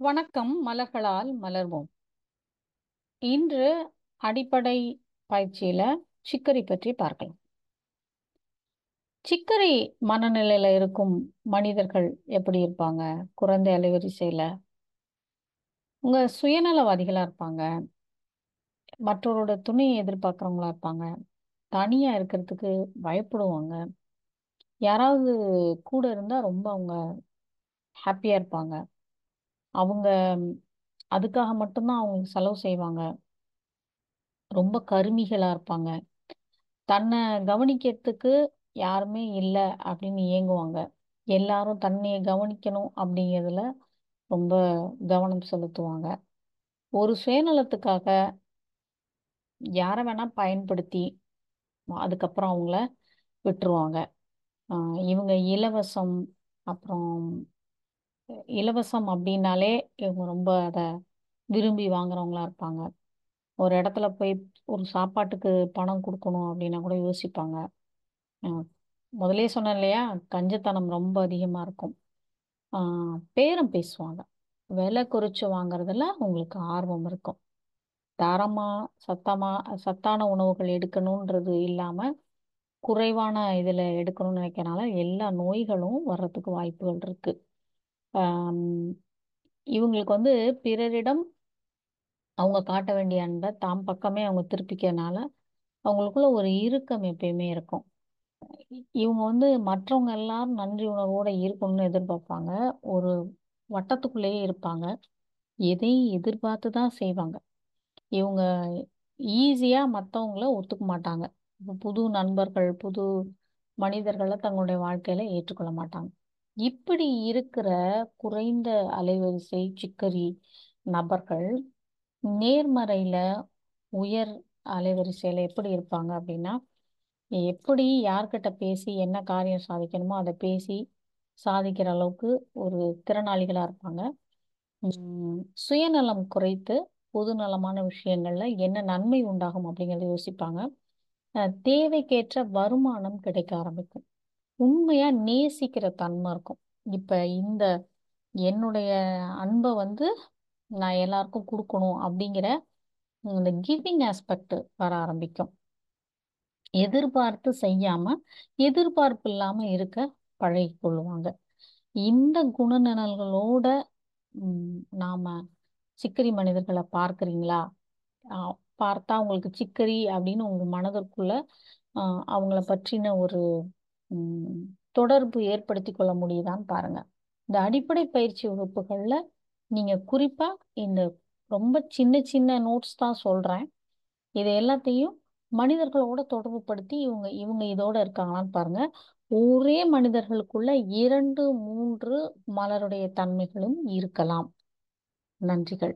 வணக்கம் மலர்களால் மலர்வோம். இன்று அடிப்படை பயிற்சியில சிக்கரி பற்றி பார்க்கலாம். சிக்கரி மனநிலையில இருக்கும் மனிதர்கள் எப்படி இருப்பாங்க? குறைந்த அலைவரிசையில. உங்க சுயநலவாதிகளா இருப்பாங்க. மற்றவரோட துணையை எதிர்பார்க்குறவங்களா இருப்பாங்க. தனியா இருக்கிறதுக்கு பயப்படுவாங்க. யாராவது கூட இருந்தால் ரொம்ப அவங்க ஹாப்பியாக இருப்பாங்க. அவங்க அதுக்காக மட்டும்தான் அவங்க செலவு செய்வாங்க. ரொம்ப கருமிகளா இருப்பாங்க. தன்னை கவனிக்கிறதுக்கு யாருமே இல்லை அப்படின்னு ஏங்குவாங்க எல்லாரும் தன்னையை கவனிக்கணும் அப்படிங்கிறதுல ரொம்ப கவனம் செலுத்துவாங்க. ஒரு சுயநலத்துக்காக யாரை வேணா பயன்படுத்தி அதுக்கப்புறம் அவங்கள விட்டுருவாங்க. ஆஹ் இவங்க இலவசம் அப்புறம் இலவசம் அப்படின்னாலே இவங்க ரொம்ப அதை விரும்பி வாங்குறவங்களா இருப்பாங்க. ஒரு இடத்துல போய் ஒரு சாப்பாட்டுக்கு பணம் கொடுக்கணும் அப்படின்னா கூட யோசிப்பாங்க. முதலே சொன்னேன் இல்லையா? கஞ்சத்தனம் ரொம்ப அதிகமாக இருக்கும். பேரம் பேசுவாங்க. விலை குறைச்சி வாங்குறதுல உங்களுக்கு ஆர்வம் இருக்கும். தரமாக சத்தமாக சத்தான உணவுகள் எடுக்கணுன்றது இல்லாமல் குறைவான இதில் எடுக்கணும்னு நினைக்கிறனால எல்லா நோய்களும் வர்றதுக்கு வாய்ப்புகள் இருக்குது ஆம், இவங்களுக்கு வந்து பிறரிடம் அவங்க காட்ட வேண்டிய அன்பை தாம் பக்கமே அவங்க திருப்பிக்கனால அவங்களுக்குள்ள ஒரு இறுக்கம் எப்பயுமே இருக்கும். இ- இவங்க வந்து மற்றவங்க எல்லாரும் நன்றி உணர்வோட இருக்கணும்னு எதிர்பார்ப்பாங்க. ஒரு வட்டத்துக்குள்ளேயே இருப்பாங்க. எதையும் எதிர்பார்த்து தான் செய்வாங்க. இவங்க ஈஸியா மற்றவங்கள ஒத்துக்க மாட்டாங்க. இப்ப புது நண்பர்கள் புது மனிதர்களை தங்களுடைய வாழ்க்கையில ஏற்றுக்கொள்ள மாட்டாங்க. இப்படி இருக்கிற குறைந்த அலைவரிசை சிக்கரி நபர்கள் நேர்மறையில உயர் அலைவரிசையில எப்படி இருப்பாங்க அப்படின்னா எப்படி யார்கிட்ட பேசி என்ன காரியம் சாதிக்கணுமோ அதை பேசி சாதிக்கிற அளவுக்கு ஒரு திறனாளிகளா இருப்பாங்க. சுயநலம் குறைத்து பொதுநலமான விஷயங்கள்ல என்ன நன்மை உண்டாகும் அப்படிங்கறத யோசிப்பாங்க. தேவைக்கேற்ற வருமானம் கிடைக்க ஆரம்பிக்கும். உண்மையா நேசிக்கிற தன்மை இருக்கும். இப்ப இந்த என்னுடைய அன்பை வந்து நான் எல்லாருக்கும் கொடுக்கணும் அப்படிங்கிற இந்த கிவிங் ஆஸ்பெக்ட் வர ஆரம்பிக்கும். எதிர்பார்த்து செய்யாம எதிர்பார்ப்பு இல்லாம இருக்க பழகி கொள்ளுவாங்க இந்த குணநலன்களோட நாம சிக்கரி மனிதர்களை பார்க்குறீங்களா? பார்த்தா உங்களுக்கு சிக்கரி அப்படின்னு உங்க மனதிற்குள்ள அவங்கள பற்றின ஒரு தொடர்பு ஏற்படுத்தி கொள்ள முடியுதான்னு பாருங்க. இந்த அடிப்படை பயிற்சி வகுப்புகளில் நீங்க குறிப்பா இந்த ரொம்ப சின்ன சின்ன நோட்ஸ் தான் சொல்றேன். இது எல்லாத்தையும் மனிதர்களோட தொடர்புபடுத்தி இவங்க இவங்க இதோட இருக்காங்களான்னு பாருங்க. ஒரே மனிதர்களுக்குள்ள இரண்டு மூன்று மலருடைய தன்மைகளும் இருக்கலாம். நன்றிகள்.